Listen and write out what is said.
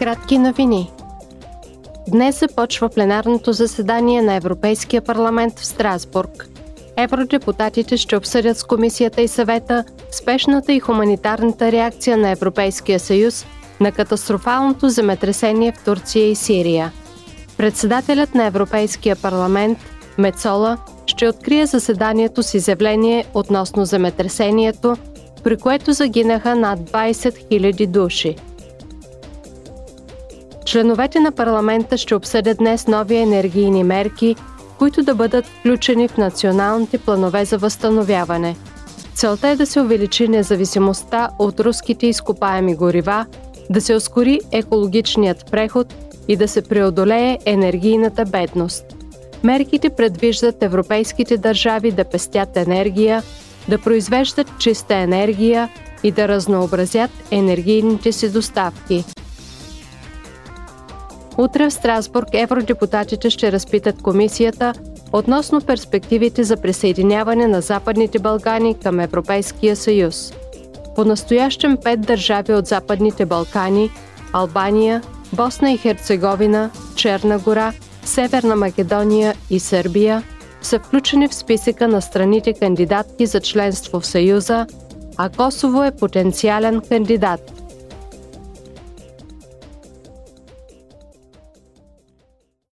Кратки новини. Днес започва пленарното заседание на Европейския парламент в Страсбург. Евродепутатите ще обсъдят с комисията и съвета спешната и хуманитарната реакция на Европейския съюз на катастрофалното земетресение в Турция и Сирия. Председателят на Европейския парламент Мецола ще открие заседанието с изявление относно земетресението, при което загинаха над 20 000 души – Членовете на парламента ще обсъдят днес нови енергийни мерки, които да бъдат включени в националните планове за възстановяване. Целта е да се увеличи независимостта от руските изкопаеми горива, да се ускори екологичният преход и да се преодолее енергийната бедност. Мерките предвиждат европейските държави да пестят енергия, да произвеждат чиста енергия и да разнообразят енергийните си доставки – Утре в Страсбург евродепутатите ще разпитат комисията относно перспективите за присъединяване на Западните Балкани към Европейския съюз. По-настоящем пет държави от Западните Балкани – Албания, Босна и Херцеговина, Черна гора, Северна Македония и Сърбия – са включени в списъка на страните кандидатки за членство в Съюза, а Косово е потенциален кандидат –